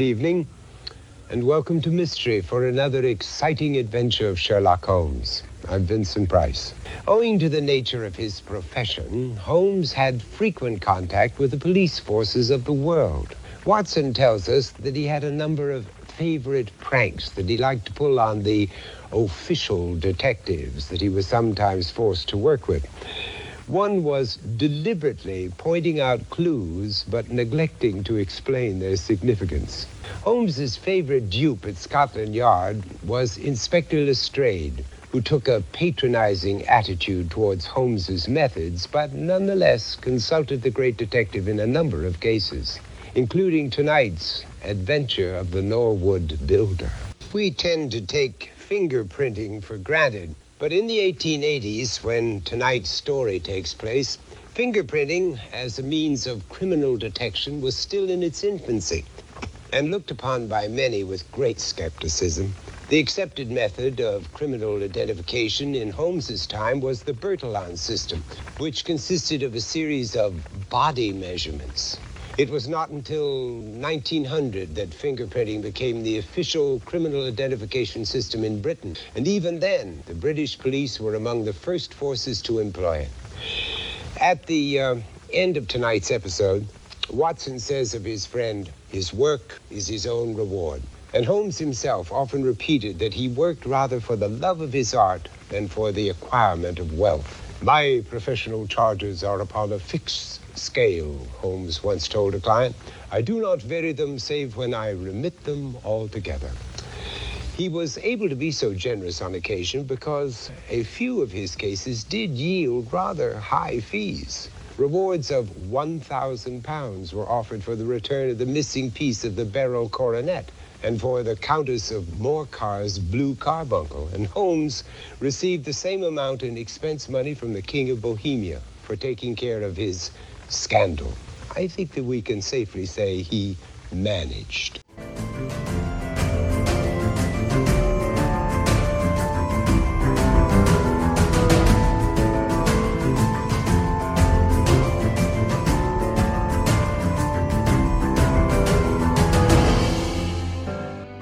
Good evening, and welcome to Mystery for another exciting adventure of Sherlock Holmes. I'm Vincent Price. Owing to the nature of his profession, Holmes had frequent contact with the police forces of the world. Watson tells us that he had a number of favorite pranks that he liked to pull on the official detectives that he was sometimes forced to work with. One was deliberately pointing out clues but neglecting to explain their significance. Holmes's favorite dupe at Scotland Yard was Inspector Lestrade, who took a patronizing attitude towards Holmes's methods, but nonetheless consulted the great detective in a number of cases, including tonight's adventure of the Norwood Builder. We tend to take fingerprinting for granted, but in the 1880s, when tonight's story takes place, fingerprinting as a means of criminal detection was still in its infancy and looked upon by many with great skepticism. The accepted method of criminal identification in Holmes's time was the Bertillon system, which consisted of a series of body measurements. It was not until 1900 that fingerprinting became the official criminal identification system in Britain. And even then, the British police were among the first forces to employ it. At the uh, end of tonight's episode, Watson says of his friend, his work is his own reward. And Holmes himself often repeated that he worked rather for the love of his art than for the acquirement of wealth. My professional charges are upon a fixed scale, Holmes once told a client. I do not vary them save when I remit them altogether. He was able to be so generous on occasion because a few of his cases did yield rather high fees. Rewards of £1,000 were offered for the return of the missing piece of the beryl coronet and for the Countess of Morcar's blue carbuncle. And Holmes received the same amount in expense money from the King of Bohemia for taking care of his scandal. I think that we can safely say he managed.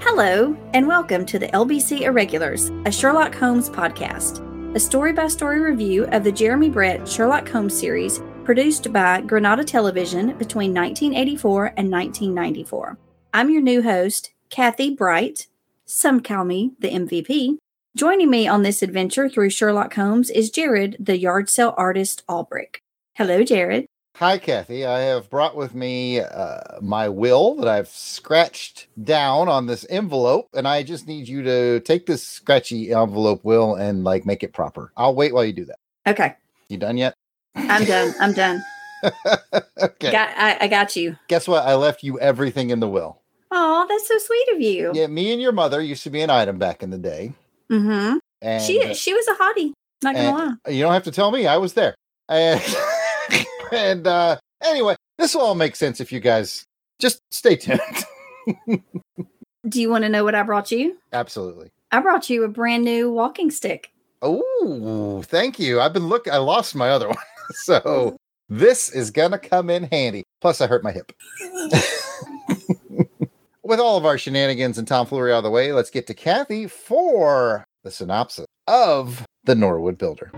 Hello, and welcome to the LBC Irregulars, a Sherlock Holmes podcast, a story by story review of the Jeremy Brett Sherlock Holmes series produced by Granada Television between 1984 and 1994. I'm your new host, Kathy Bright. Some call me the MVP. Joining me on this adventure through Sherlock Holmes is Jared, the yard sale artist Albrick. Hello, Jared. Hi, Kathy. I have brought with me uh, my will that I've scratched down on this envelope, and I just need you to take this scratchy envelope, will, and like make it proper. I'll wait while you do that. Okay. You done yet? I'm done. I'm done. okay. Got, I, I got you. Guess what? I left you everything in the will. Oh, that's so sweet of you. Yeah, me and your mother used to be an item back in the day. Mm-hmm. And She uh, she was a hottie. Not gonna lie. you don't have to tell me. I was there. And, and uh, anyway, this will all make sense if you guys just stay tuned. Do you want to know what I brought you? Absolutely. I brought you a brand new walking stick. Oh, thank you. I've been looking. I lost my other one, so this is gonna come in handy. Plus, I hurt my hip. With all of our shenanigans and tomfoolery out of the way, let's get to Kathy for the synopsis of the Norwood Builder.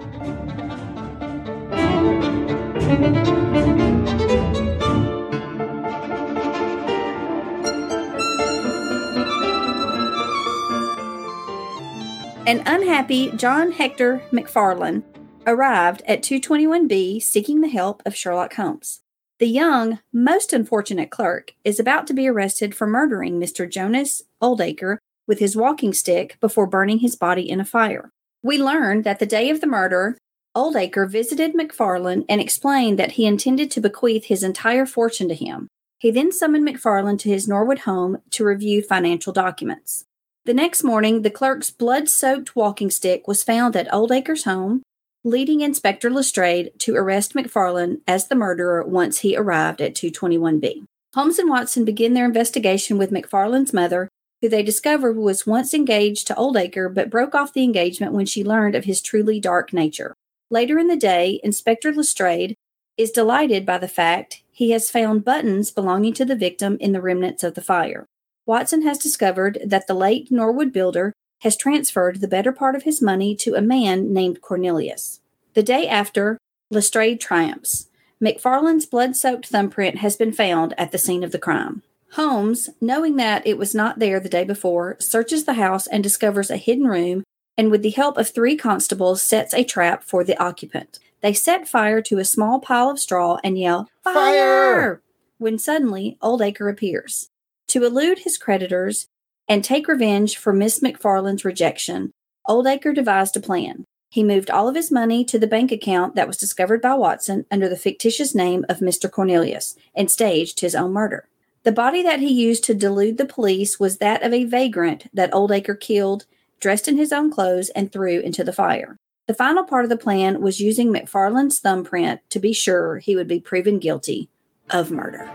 An unhappy John Hector McFarlane arrived at 221B seeking the help of Sherlock Holmes. The young, most unfortunate clerk is about to be arrested for murdering Mr. Jonas Oldacre with his walking stick before burning his body in a fire. We learn that the day of the murder, Oldacre visited McFarlane and explained that he intended to bequeath his entire fortune to him. He then summoned McFarlane to his Norwood home to review financial documents. The next morning, the clerk's blood soaked walking stick was found at Oldacre's home, leading Inspector Lestrade to arrest McFarlane as the murderer once he arrived at 221B. Holmes and Watson begin their investigation with McFarlane's mother, who they discover was once engaged to Oldacre but broke off the engagement when she learned of his truly dark nature. Later in the day, Inspector Lestrade is delighted by the fact he has found buttons belonging to the victim in the remnants of the fire. Watson has discovered that the late Norwood builder has transferred the better part of his money to a man named Cornelius. The day after, Lestrade triumphs. McFarland's blood soaked thumbprint has been found at the scene of the crime. Holmes, knowing that it was not there the day before, searches the house and discovers a hidden room and, with the help of three constables, sets a trap for the occupant. They set fire to a small pile of straw and yell, Fire! Fire! When suddenly, Oldacre appears. To elude his creditors and take revenge for Miss McFarland's rejection, Oldacre devised a plan. He moved all of his money to the bank account that was discovered by Watson under the fictitious name of Mr. Cornelius and staged his own murder. The body that he used to delude the police was that of a vagrant that Oldacre killed, dressed in his own clothes, and threw into the fire. The final part of the plan was using McFarland's thumbprint to be sure he would be proven guilty of murder.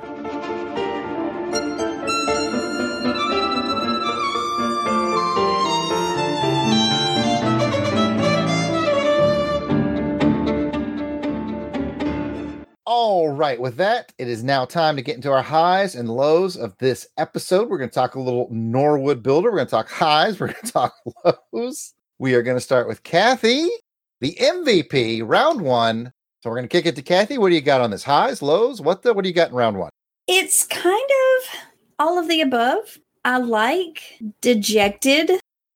All right, with that, it is now time to get into our highs and lows of this episode. We're going to talk a little Norwood Builder. We're going to talk highs. We're going to talk lows. We are going to start with Kathy, the MVP, round one. So we're going to kick it to Kathy. What do you got on this? Highs, lows? What the? What do you got in round one? It's kind of all of the above. I like dejected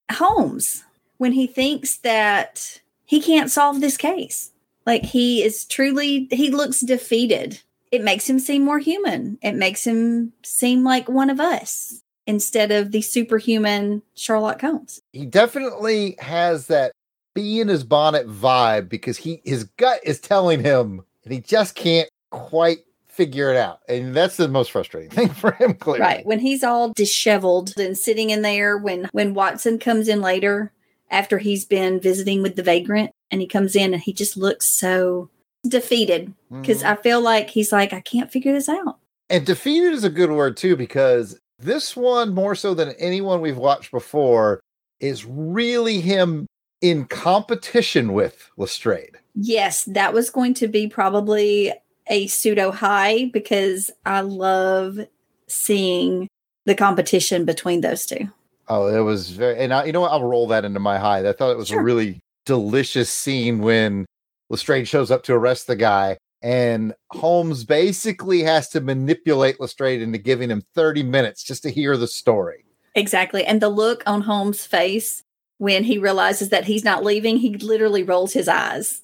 Holmes when he thinks that he can't solve this case. Like he is truly, he looks defeated. It makes him seem more human. It makes him seem like one of us instead of the superhuman Sherlock Holmes. He definitely has that bee in his bonnet vibe because he his gut is telling him and he just can't quite figure it out. And that's the most frustrating thing for him, clearly. Right. When he's all disheveled and sitting in there when when Watson comes in later after he's been visiting with the vagrant and he comes in and he just looks so defeated because Mhm. I feel like he's like I can't figure this out. And defeated is a good word too, because this one, more so than anyone we've watched before, is really him in competition with Lestrade. Yes, that was going to be probably a pseudo high because I love seeing the competition between those two. Oh, it was very, and I, you know what? I'll roll that into my high. I thought it was Sure. a really delicious scene when Lestrade shows up to arrest the guy, and Holmes basically has to manipulate Lestrade into giving him 30 minutes just to hear the story. Exactly. And the look on Holmes' face when he realizes that he's not leaving, he literally rolls his eyes.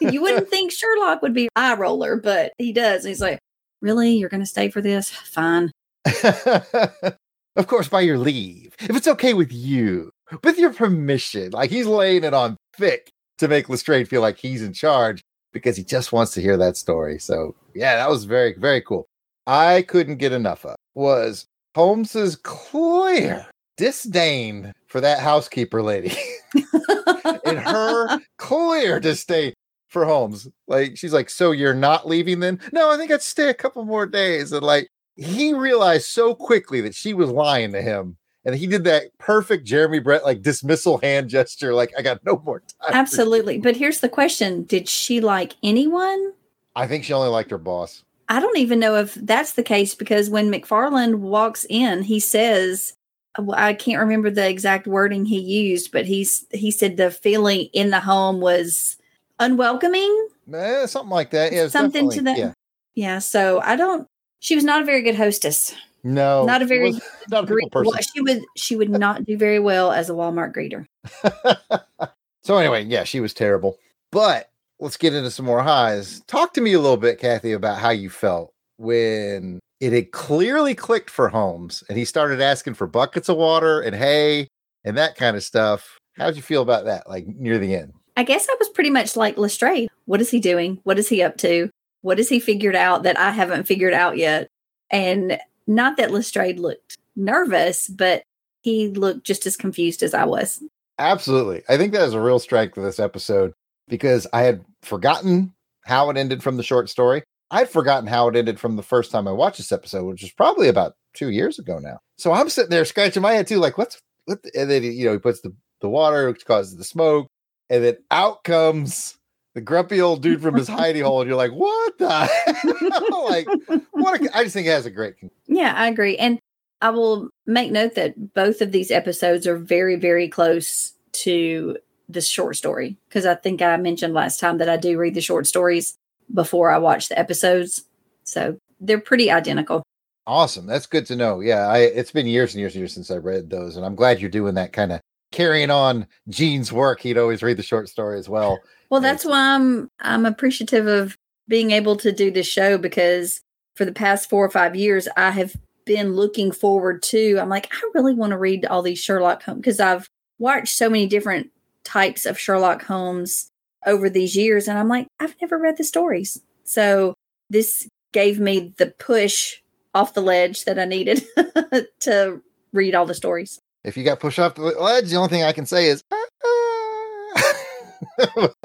you wouldn't think Sherlock would be eye roller, but he does. And he's like, Really? You're going to stay for this? Fine. of course, by your leave, if it's okay with you, with your permission. Like he's laying it on thick to make Lestrade feel like he's in charge because he just wants to hear that story. So yeah, that was very, very cool. I couldn't get enough of was Holmes's clear disdain for that housekeeper lady and her clear disdain for Holmes. Like she's like, so you're not leaving then? No, I think I'd stay a couple more days. And like he realized so quickly that she was lying to him. And he did that perfect Jeremy Brett like dismissal hand gesture, like I got no more time. Absolutely. But here's the question Did she like anyone? I think she only liked her boss. I don't even know if that's the case because when McFarland walks in, he says, well, I can't remember the exact wording he used, but he's he said the feeling in the home was unwelcoming. Eh, something like that. Yeah, Something to that- Yeah. Yeah, so I don't. She was not a very good hostess. No, Not a very not a Greet- person. well, she would she would not do very well as a Walmart greeter. so anyway, yeah, she was terrible. But let's get into some more highs. Talk to me a little bit, Kathy, about how you felt when it had clearly clicked for Holmes and he started asking for buckets of water and hay and that kind of stuff. How'd you feel about that, like near the end? I guess I was pretty much like Lestrade. What is he doing? What is he up to? What has he figured out that I haven't figured out yet? And not that Lestrade looked nervous, but he looked just as confused as I was. Absolutely. I think that is a real strength of this episode because I had forgotten how it ended from the short story. I'd forgotten how it ended from the first time I watched this episode, which was probably about two years ago now. So I'm sitting there scratching my head too, like, what's what? the-" And then, you know, he puts the, the water, which causes the smoke. And then out comes the grumpy old dude from his hidey hole. And you're like, what the? like, what? A, I just think it has a great. Yeah, I agree. And I will make note that both of these episodes are very, very close to the short story because I think I mentioned last time that I do read the short stories before I watch the episodes. So they're pretty identical. Awesome. That's good to know. Yeah, I it's been years and years and years since I read those, and I'm glad you're doing that kind of carrying on Gene's work. He'd always read the short story as well. Well, that's why I'm I'm appreciative of being able to do this show because for the past four or five years I have been looking forward to. I'm like, I really want to read all these Sherlock Holmes because I've watched so many different types of Sherlock Holmes over these years, and I'm like, I've never read the stories. So this gave me the push off the ledge that I needed to read all the stories. If you got pushed off the ledge, the only thing I can say is.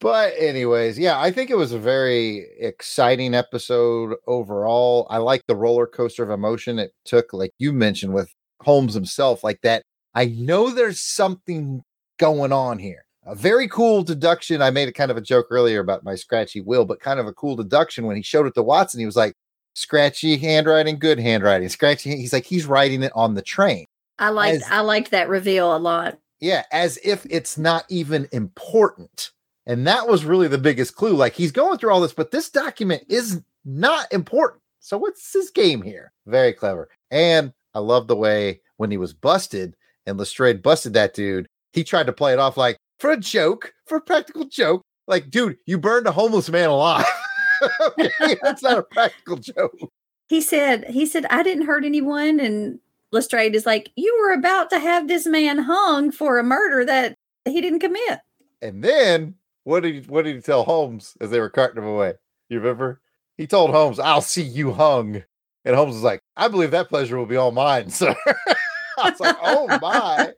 but anyways, yeah, I think it was a very exciting episode overall. I like the roller coaster of emotion it took, like you mentioned with Holmes himself, like that. I know there's something going on here. A very cool deduction. I made a kind of a joke earlier about my scratchy will, but kind of a cool deduction when he showed it to Watson. He was like, scratchy handwriting, good handwriting. Scratchy. He's like he's writing it on the train. I liked I liked that reveal a lot. Yeah, as if it's not even important. And that was really the biggest clue. Like he's going through all this, but this document is not important. So what's his game here? Very clever. And I love the way when he was busted and Lestrade busted that dude, he tried to play it off like for a joke, for a practical joke. Like, dude, you burned a homeless man alive. okay, that's not a practical joke. He said, he said, I didn't hurt anyone. And Lestrade is like, you were about to have this man hung for a murder that he didn't commit. And then what did he, what did he tell Holmes as they were carting him away? You remember? He told Holmes, I'll see you hung. And Holmes was like, I believe that pleasure will be all mine, sir. I was like, oh my.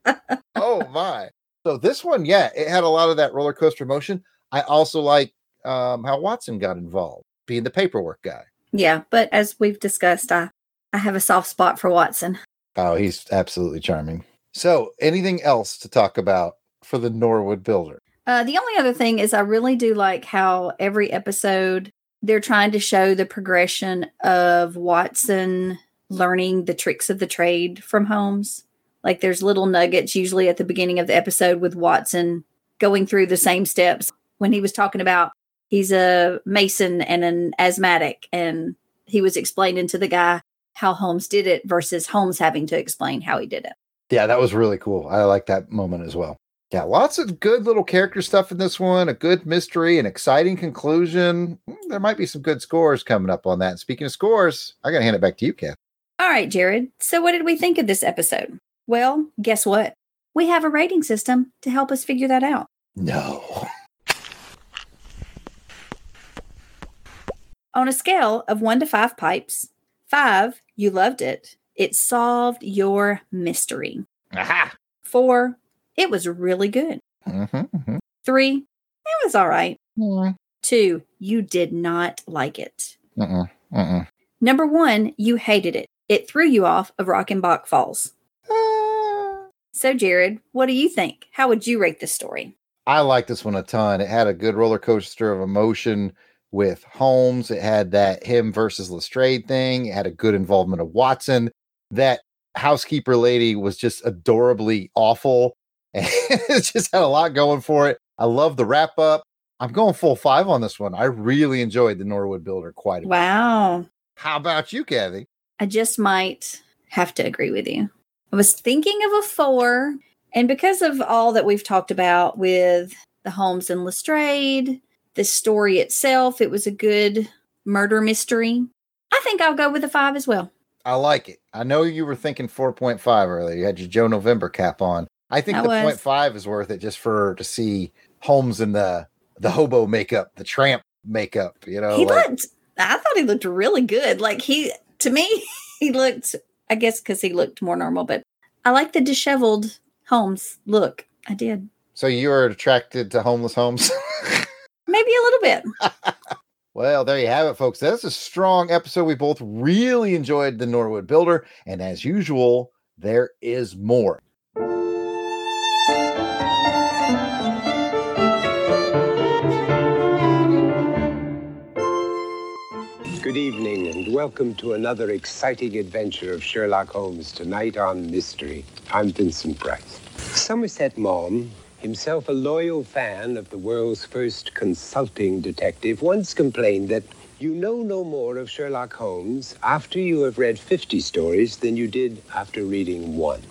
Oh my. So this one, yeah, it had a lot of that roller coaster motion. I also like um, how Watson got involved, being the paperwork guy. Yeah, but as we've discussed, I I have a soft spot for Watson. Oh, he's absolutely charming. So, anything else to talk about for the Norwood Builder? Uh, the only other thing is, I really do like how every episode they're trying to show the progression of Watson learning the tricks of the trade from Holmes. Like, there's little nuggets usually at the beginning of the episode with Watson going through the same steps when he was talking about he's a mason and an asthmatic and he was explaining to the guy how holmes did it versus holmes having to explain how he did it. Yeah that was really cool. I like that moment as well. Yeah lots of good little character stuff in this one a good mystery an exciting conclusion. Hmm, there might be some good scores coming up on that. Speaking of scores i gotta hand it back to you Kath. all right jared. So what did we think of this episode? Well guess what? We have a rating system to help us figure that out. No. On a scale of one to five pipes, five, you loved it. It solved your mystery. Aha. Four, it was really good. Mm-hmm, mm-hmm. Three, it was all right. Mm. Two, you did not like it. Mm-mm, mm-mm. Number one, you hated it. It threw you off of Reichenbach Falls. Ah. So, Jared, what do you think? How would you rate this story? I like this one a ton. It had a good roller coaster of emotion with Holmes. It had that him versus Lestrade thing. It had a good involvement of Watson. That housekeeper lady was just adorably awful. And it just had a lot going for it. I love the wrap up. I'm going full five on this one. I really enjoyed the Norwood Builder quite a bit. Wow. How about you, Kathy? I just might have to agree with you. I was thinking of a four. And because of all that we've talked about with the Holmes and Lestrade, the story itself, it was a good murder mystery. I think I'll go with a five as well. I like it. I know you were thinking 4.5 earlier. You had your Joe November cap on. I think I the was. 0.5 is worth it just for to see Holmes in the the hobo makeup, the tramp makeup, you know. he like- looked, I thought he looked really good. Like he, to me, he looked, I guess because he looked more normal, but I like the disheveled Holmes look. I did. so you were attracted to homeless Holmes? Maybe a little bit. Well, there you have it, folks. That's a strong episode. We both really enjoyed the Norwood Builder. And as usual, there is more. Good evening, and welcome to another exciting adventure of Sherlock Holmes tonight on Mystery. I'm Vincent Price. Somerset Maugham, himself a loyal fan of the world's first consulting detective, once complained that you know no more of Sherlock Holmes after you have read 50 stories than you did after reading one.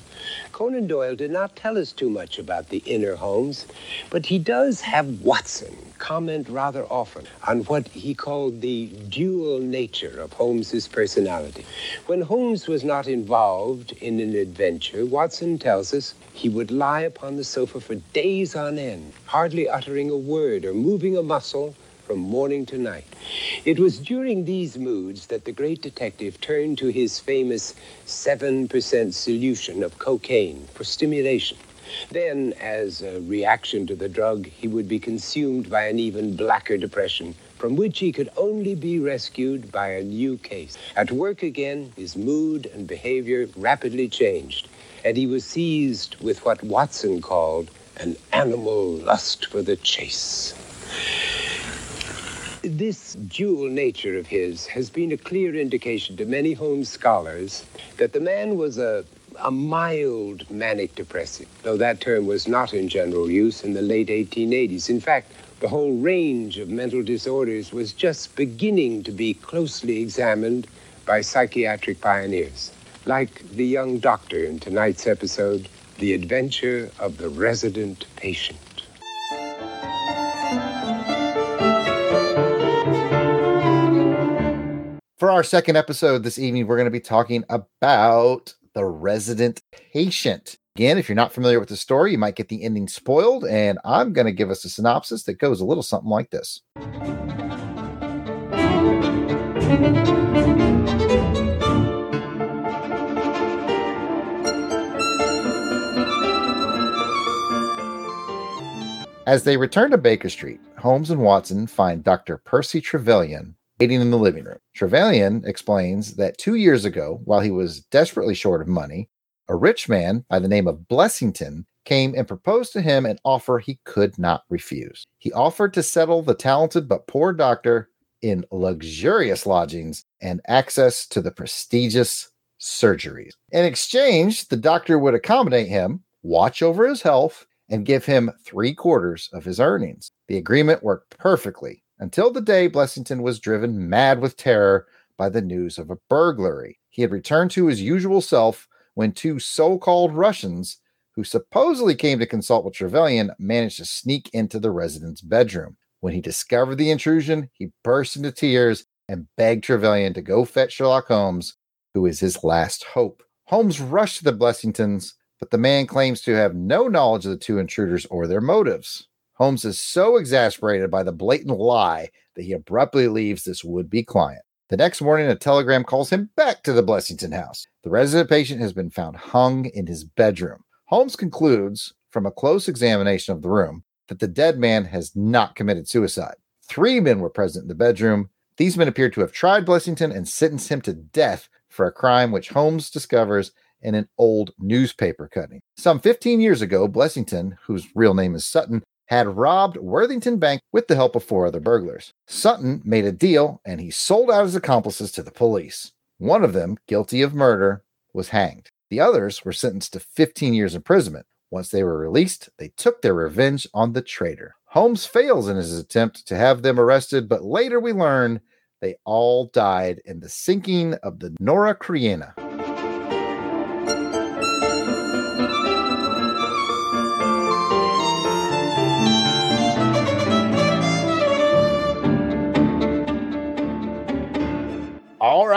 Conan Doyle did not tell us too much about the inner Holmes, but he does have Watson comment rather often on what he called the dual nature of Holmes's personality. When Holmes was not involved in an adventure, Watson tells us he would lie upon the sofa for days on end, hardly uttering a word or moving a muscle from morning to night. It was during these moods that the great detective turned to his famous 7% solution of cocaine for stimulation. Then, as a reaction to the drug, he would be consumed by an even blacker depression from which he could only be rescued by a new case. At work again, his mood and behavior rapidly changed, and he was seized with what Watson called an animal lust for the chase. This dual nature of his has been a clear indication to many Holmes scholars that the man was a, a mild manic depressive, though that term was not in general use in the late 1880s. In fact, the whole range of mental disorders was just beginning to be closely examined by psychiatric pioneers, like the young doctor in tonight's episode, The Adventure of the Resident Patient. For our second episode this evening, we're going to be talking about the resident patient. Again, if you're not familiar with the story, you might get the ending spoiled, and I'm going to give us a synopsis that goes a little something like this. As they return to Baker Street, Holmes and Watson find Dr. Percy Trevelyan waiting in the living room. Trevelyan explains that two years ago, while he was desperately short of money, a rich man by the name of Blessington came and proposed to him an offer he could not refuse. He offered to settle the talented but poor doctor in luxurious lodgings and access to the prestigious surgeries. In exchange, the doctor would accommodate him, watch over his health, and give him three quarters of his earnings. The agreement worked perfectly until the day Blessington was driven mad with terror by the news of a burglary. He had returned to his usual self when two so called Russians, who supposedly came to consult with Trevelyan, managed to sneak into the resident's bedroom. When he discovered the intrusion, he burst into tears and begged Trevelyan to go fetch Sherlock Holmes, who is his last hope. Holmes rushed to the Blessingtons, but the man claims to have no knowledge of the two intruders or their motives. Holmes is so exasperated by the blatant lie that he abruptly leaves this would be client. The next morning, a telegram calls him back to the Blessington house. The resident patient has been found hung in his bedroom. Holmes concludes, from a close examination of the room, that the dead man has not committed suicide. Three men were present in the bedroom. These men appear to have tried Blessington and sentenced him to death for a crime which Holmes discovers in an old newspaper cutting. Some 15 years ago, Blessington, whose real name is Sutton, had robbed Worthington Bank with the help of four other burglars. Sutton made a deal and he sold out his accomplices to the police. One of them, guilty of murder, was hanged. The others were sentenced to 15 years imprisonment. Once they were released, they took their revenge on the traitor. Holmes fails in his attempt to have them arrested, but later we learn they all died in the sinking of the Nora Creina.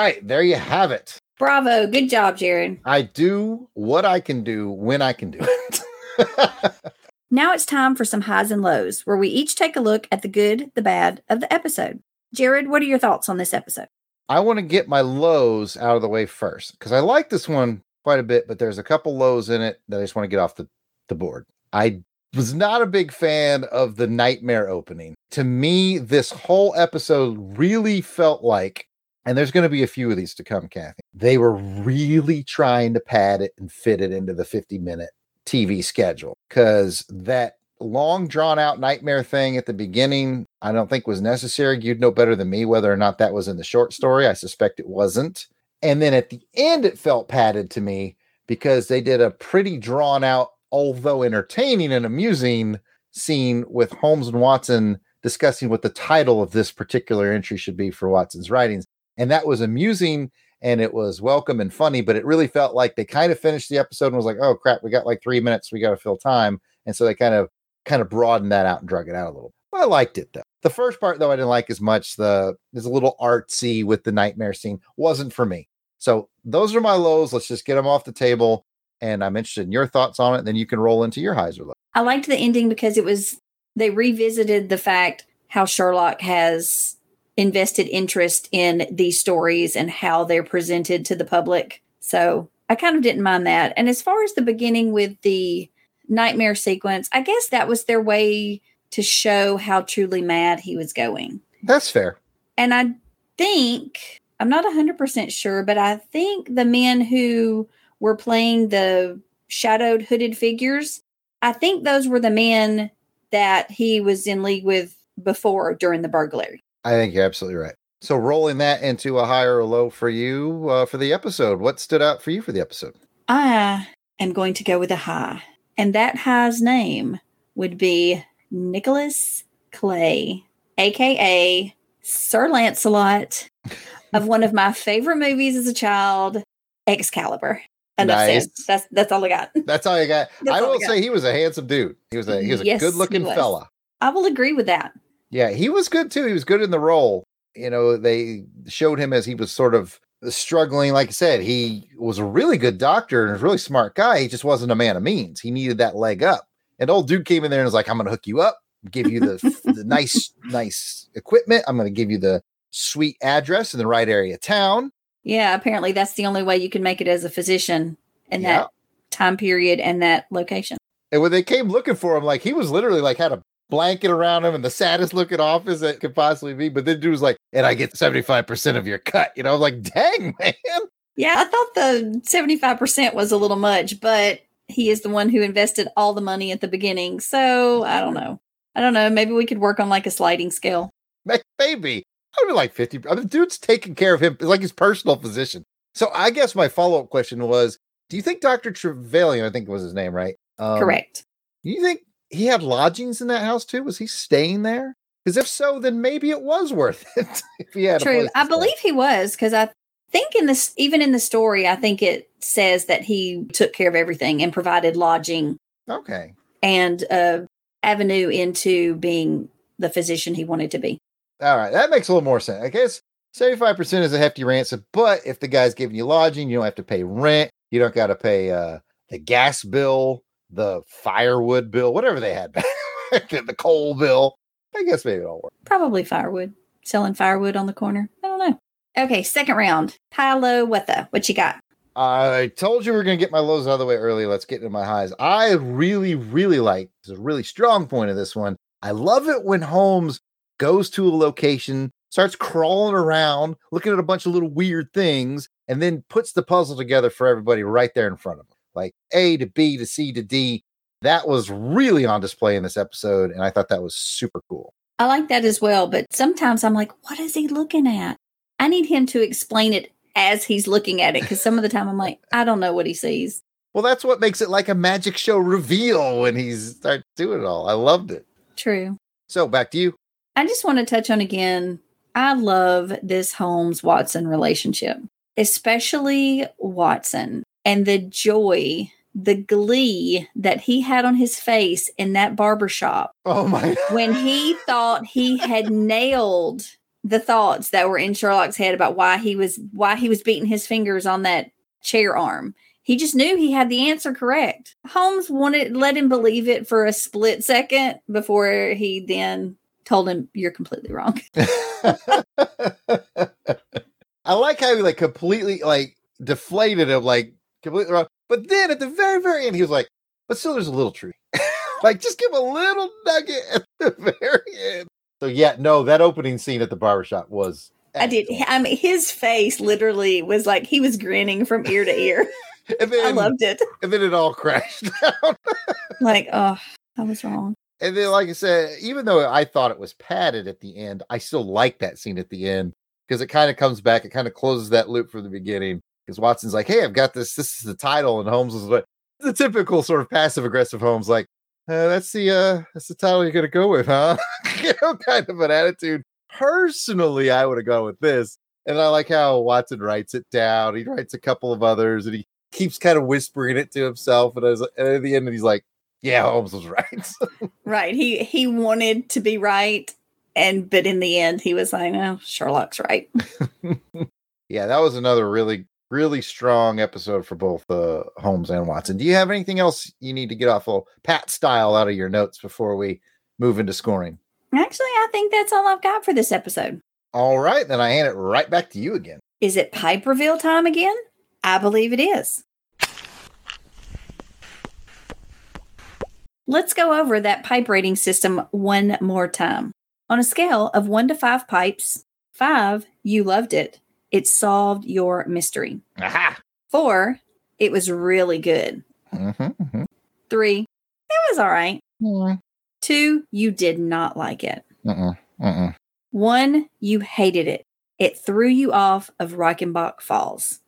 Right, there you have it. Bravo. Good job, Jared. I do what I can do when I can do it. Now it's time for some highs and lows, where we each take a look at the good, the bad of the episode. Jared, what are your thoughts on this episode? I want to get my lows out of the way first because I like this one quite a bit, but there's a couple lows in it that I just want to get off the, the board. I was not a big fan of the nightmare opening. To me, this whole episode really felt like, and there's going to be a few of these to come, Kathy. They were really trying to pad it and fit it into the 50 minute TV schedule because that long drawn out nightmare thing at the beginning, I don't think was necessary. You'd know better than me whether or not that was in the short story. I suspect it wasn't. And then at the end, it felt padded to me because they did a pretty drawn out, although entertaining and amusing scene with Holmes and Watson discussing what the title of this particular entry should be for Watson's writings. And that was amusing and it was welcome and funny, but it really felt like they kind of finished the episode and was like, oh crap, we got like three minutes, we got to fill time. And so they kind of kind of broadened that out and drug it out a little. I liked it though. The first part though I didn't like as much. The is a little artsy with the nightmare scene. Wasn't for me. So those are my lows. Let's just get them off the table. And I'm interested in your thoughts on it. Then you can roll into your highs or lows. I liked the ending because it was they revisited the fact how Sherlock has invested interest in these stories and how they're presented to the public. So I kind of didn't mind that. And as far as the beginning with the nightmare sequence, I guess that was their way to show how truly mad he was going. That's fair. And I think, I'm not 100% sure, but I think the men who were playing the shadowed hooded figures, I think those were the men that he was in league with before during the burglary. I think you're absolutely right. So rolling that into a higher or low for you uh, for the episode, what stood out for you for the episode? I am going to go with a high, and that high's name would be Nicholas Clay, aka Sir Lancelot, of one of my favorite movies as a child, Excalibur. Enough Nice. said. That's that's all I got. That's all you got. That's I I will got. say he was a handsome dude. He was a he was a Yes, good looking fella. I will agree with that. Yeah, he was good too. He was good in the role. You know, they showed him as he was sort of struggling. Like I said, he was a really good doctor and a really smart guy. He just wasn't a man of means. He needed that leg up. And old dude came in there and was like, "I'm going to hook you up, give you the, the nice, nice equipment. I'm going to give you the sweet address in the right area of town." Yeah, apparently that's the only way you can make it as a physician in Yeah. that time period and that location. And when they came looking for him, like he was literally like had a blanket around him and the saddest looking office that could possibly be. But then dude was like, and I get 75% of your cut. You know, I was like, dang, man. Yeah, I thought the 75% was a little much, but he is the one who invested all the money at the beginning. So I don't know. I don't know. Maybe we could work on like a sliding scale. Maybe. I would be like 50. I mean, the dude's taking care of him. It's like his personal physician. So I guess my follow up question was Do you think Dr. Trevelyan, I think was his name, right? Um, Correct. Do you think he had lodgings in that house too? Was he staying there? Because if so, then maybe it was worth it. if he had a True. I believe he was because I think in this, even in the story, I think it says that he took care of everything and provided lodging Okay. and uh, avenue into being the physician he wanted to be. All right, that makes a little more sense. I guess 75% is a hefty ransom, but if the guy's giving you lodging, you don't have to pay rent. You don't got to pay uh, the gas bill, the firewood bill, whatever they had back then, the coal bill. I guess maybe it'll work. Probably firewood, selling firewood on the corner. I don't know. Okay, second round. What the? What you got? I told you we are going to get my lows out of the way early. Let's get into my highs. I really, really like, this is a really strong point of this one. I love it when Holmes goes to a location, starts crawling around, looking at a bunch of little weird things, and then puts the puzzle together for everybody right there in front of him. Like A to B to C to D. That was really on display in this episode, and I thought that was super cool. I like that as well, but sometimes I'm like, what is he looking at? I need him to explain it as he's looking at it because some of the time I'm like, I don't know what he sees. Well, that's what makes it like a magic show reveal when he's starts doing it all. I loved it. True. So back to you. I just want to touch on again. I love this Holmes Watson relationship, especially Watson and the joy, the glee that he had on his face in that barbershop Oh my when he thought he had nailed the thoughts that were in Sherlock's head about why he was why he was beating his fingers on that chair arm. He just knew he had the answer correct. Holmes wanted let him believe it for a split second before he then told him you're completely wrong. I like how he like completely like deflated him, like completely wrong. But then at the very, very end, he was like, but still there's a little truth. like just give a little nugget at the very end. So yeah, no, that opening scene at the barbershop was I did. I mean, his face literally was like he was grinning from ear to ear. And then, I loved it. and then it all crashed down. Like, oh, I was wrong. And then, like I said, even though I thought it was padded at the end, I still like that scene at the end because it kind of comes back. It kind of closes that loop from the beginning. Because Watson's like, "Hey, I've got this. This is the title," and Holmes is like, "The typical sort of passive aggressive Holmes, like, uh, that's the uh, that's the title you're gonna go with, huh?" you know, kind of an attitude. Personally, I would have gone with this, and I like how Watson writes it down. He writes a couple of others, and he keeps kind of whispering it to himself. And, I was, and at the end, he's like, "Yeah, Holmes was right." right. He he wanted to be right, and but in the end, he was like, "No, Sherlock's right." yeah, that was another really really strong episode for both uh, Holmes and Watson. Do you have anything else you need to get off of Pat style out of your notes before we move into scoring? Actually, I think that's all I've got for this episode. All right, then I hand it right back to you again. Is it pipe reveal time again? I believe it is. Let's go over that pipe rating system one more time. On a scale of one to five pipes, five, you loved it. It solved your mystery. Aha! Four, it was really good. Mm-hmm, mm-hmm. Three, it was all right. Mm. Two, you did not like it. Mm-mm, mm-mm. One, you hated it. It threw you off of Reichenbach Falls.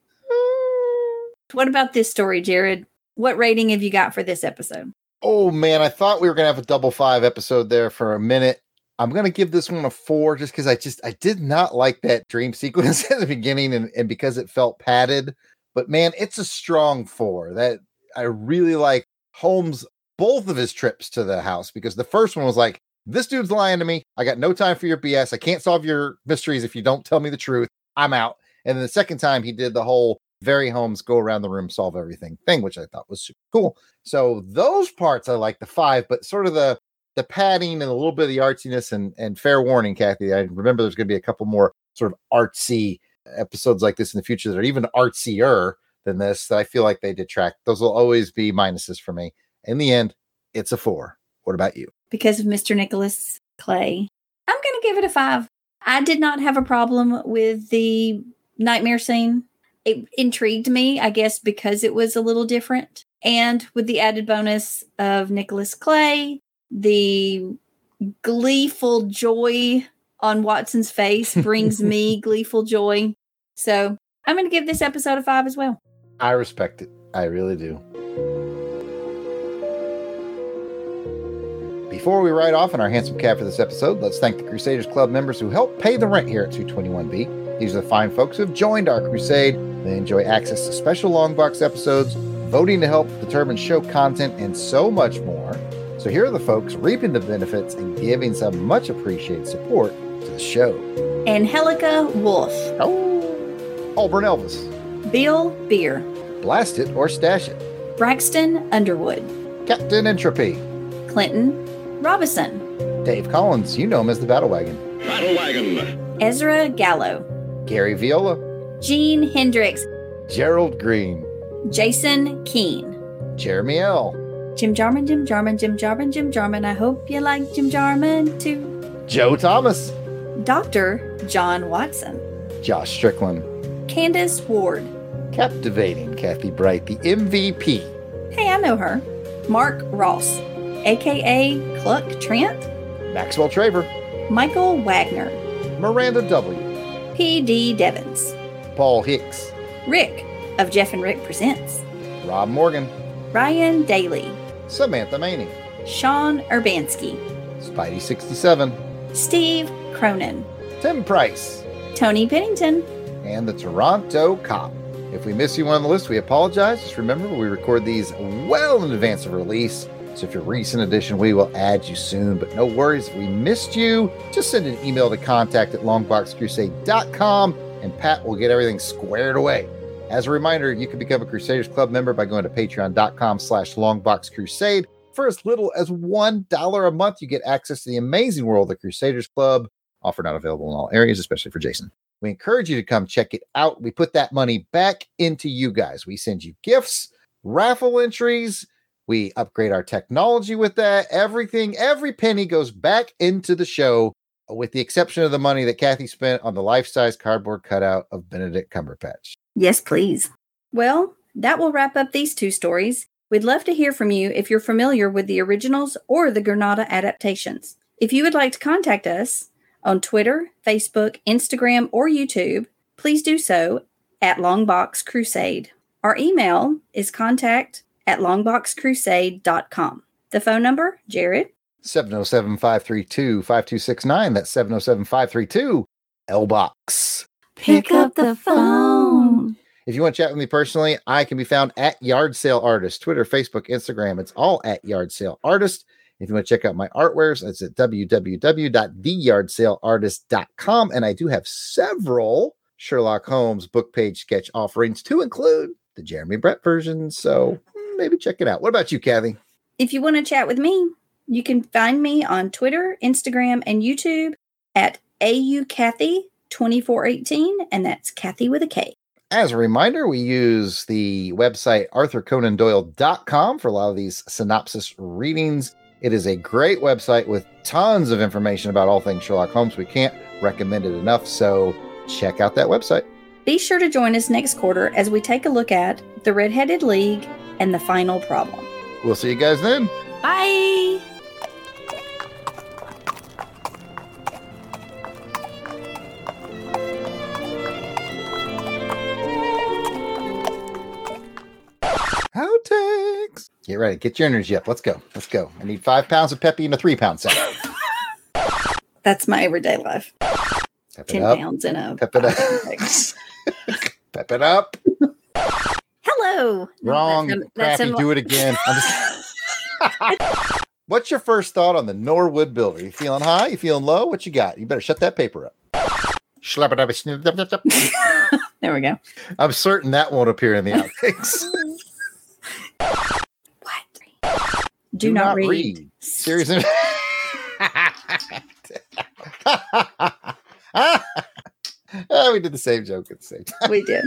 What about this story, Jared? What rating have you got for this episode? Oh man, I thought we were gonna have a double five episode there for a minute. I'm gonna give this one a four just because I just I did not like that dream sequence at the beginning and, and because it felt padded. But man, it's a strong four. That I really like Holmes both of his trips to the house because the first one was like, this dude's lying to me. I got no time for your BS. I can't solve your mysteries if you don't tell me the truth. I'm out. And then the second time he did the whole very Holmes go around the room, solve everything thing, which I thought was super cool. So those parts I like the five, but sort of the the padding and a little bit of the artsiness and and fair warning, Kathy. I remember there's going to be a couple more sort of artsy episodes like this in the future that are even artsier than this. That I feel like they detract. Those will always be minuses for me. In the end, it's a four. What about you? Because of Mr. Nicholas Clay, I'm going to give it a five. I did not have a problem with the nightmare scene. It intrigued me, I guess, because it was a little different. And with the added bonus of Nicholas Clay, the gleeful joy on Watson's face brings me gleeful joy. So I'm going to give this episode a five as well. I respect it. I really do. Before we ride off on our hansom cab for this episode, let's thank the Crusaders Club members who help pay the rent here at 221B. These are the fine folks who have joined our crusade. They enjoy access to special long box episodes, voting to help determine show content, and so much more. So here are the folks reaping the benefits and giving some much appreciated support to the show. Angelica Wolf, Oh, Auburn Elvis, Bill Beer, blast it or stash it. Braxton Underwood, Captain Entropy, Clinton Robinson, Dave Collins, you know him as the Battle Wagon. Battle Wagon. Ezra Gallo, Gary Viola, Gene Hendricks, Gerald Green, Jason Keene, Jeremy L, Jim Jarman, Jim Jarman, Jim Jarman, Jim Jarman. I hope you like Jim Jarman too. Joe Thomas, Dr. John Watson, Josh Strickland, Candace Ward. captivating Kathy Bright, the MVP. Hey, I know her. Mark Ross, aka Cluck Trent, Maxwell Traver, Michael Wagner, Miranda W, P.D. Devons, Paul Hicks, Rick of Jeff and Rick Presents, Rob Morgan, Ryan Daly, Samantha Maney, Sean Urbanski, Spidey 67, Steve Cronin, Tim Price, Tony Pennington, and the Toronto Cop. If we miss you on the list, we apologize. Just remember, we record these well in advance of release. So if you're a recent addition, we will add you soon. But no worries, if we missed you, just send an email to contact at longboxcrusade.com and Pat will get everything squared away. As a reminder, you can become a Crusaders Club member by going to patreon.com slash longboxcrusade. For as little as $1 a month, you get access to the amazing world of the Crusaders Club. Offer not available in all areas, especially for Jason. We encourage you to come check it out. We put that money back into you guys. We send you gifts, raffle entries. We upgrade our technology with that. Everything, every penny goes back into the show, with the exception of the money that Kathy spent on the life size cardboard cutout of Benedict Cumberbatch. Yes, please. Well, that will wrap up these two stories. We'd love to hear from you if you're familiar with the originals or the Granada adaptations. If you would like to contact us on Twitter, Facebook, Instagram, or YouTube, please do so at Longbox Crusade. Our email is contact at longboxcrusade.com. The phone number, Jared? 707 532 5269. That's 707 532 LBOX. Pick up the phone. If you want to chat with me personally, I can be found at Yard Sale Artist, Twitter, Facebook, Instagram. It's all at Yard Sale Artist. If you want to check out my artwares, it's at www.theyardsaleartist.com. And I do have several Sherlock Holmes book page sketch offerings to include the Jeremy Brett version. So hmm, maybe check it out. What about you, Kathy? If you want to chat with me, you can find me on Twitter, Instagram, and YouTube at AUKathy2418, and that's Kathy with a K. As a reminder, we use the website arthurconandoyle.com for a lot of these synopsis readings. It is a great website with tons of information about all things Sherlock Holmes. We can't recommend it enough, so check out that website. Be sure to join us next quarter as we take a look at the Red-Headed League and the final problem. We'll see you guys then. Bye. Outtakes. Get ready. Get your energy up. Let's go. Let's go. I need five pounds of Peppy and a three pound set. That's my everyday life. Pep 10 up. pounds in a. Pep it up. Pep it up. Hello. No, Wrong. that's in- that's Crappy. in- Do it again. I'm just- What's your first thought on the Norwood Builder? You feeling high? You feeling low? What you got? You better shut that paper up. There we go. I'm certain that won't appear in the outtakes. What? Do, not, read. Seriously. Ah, we did the same joke at the same time. We did.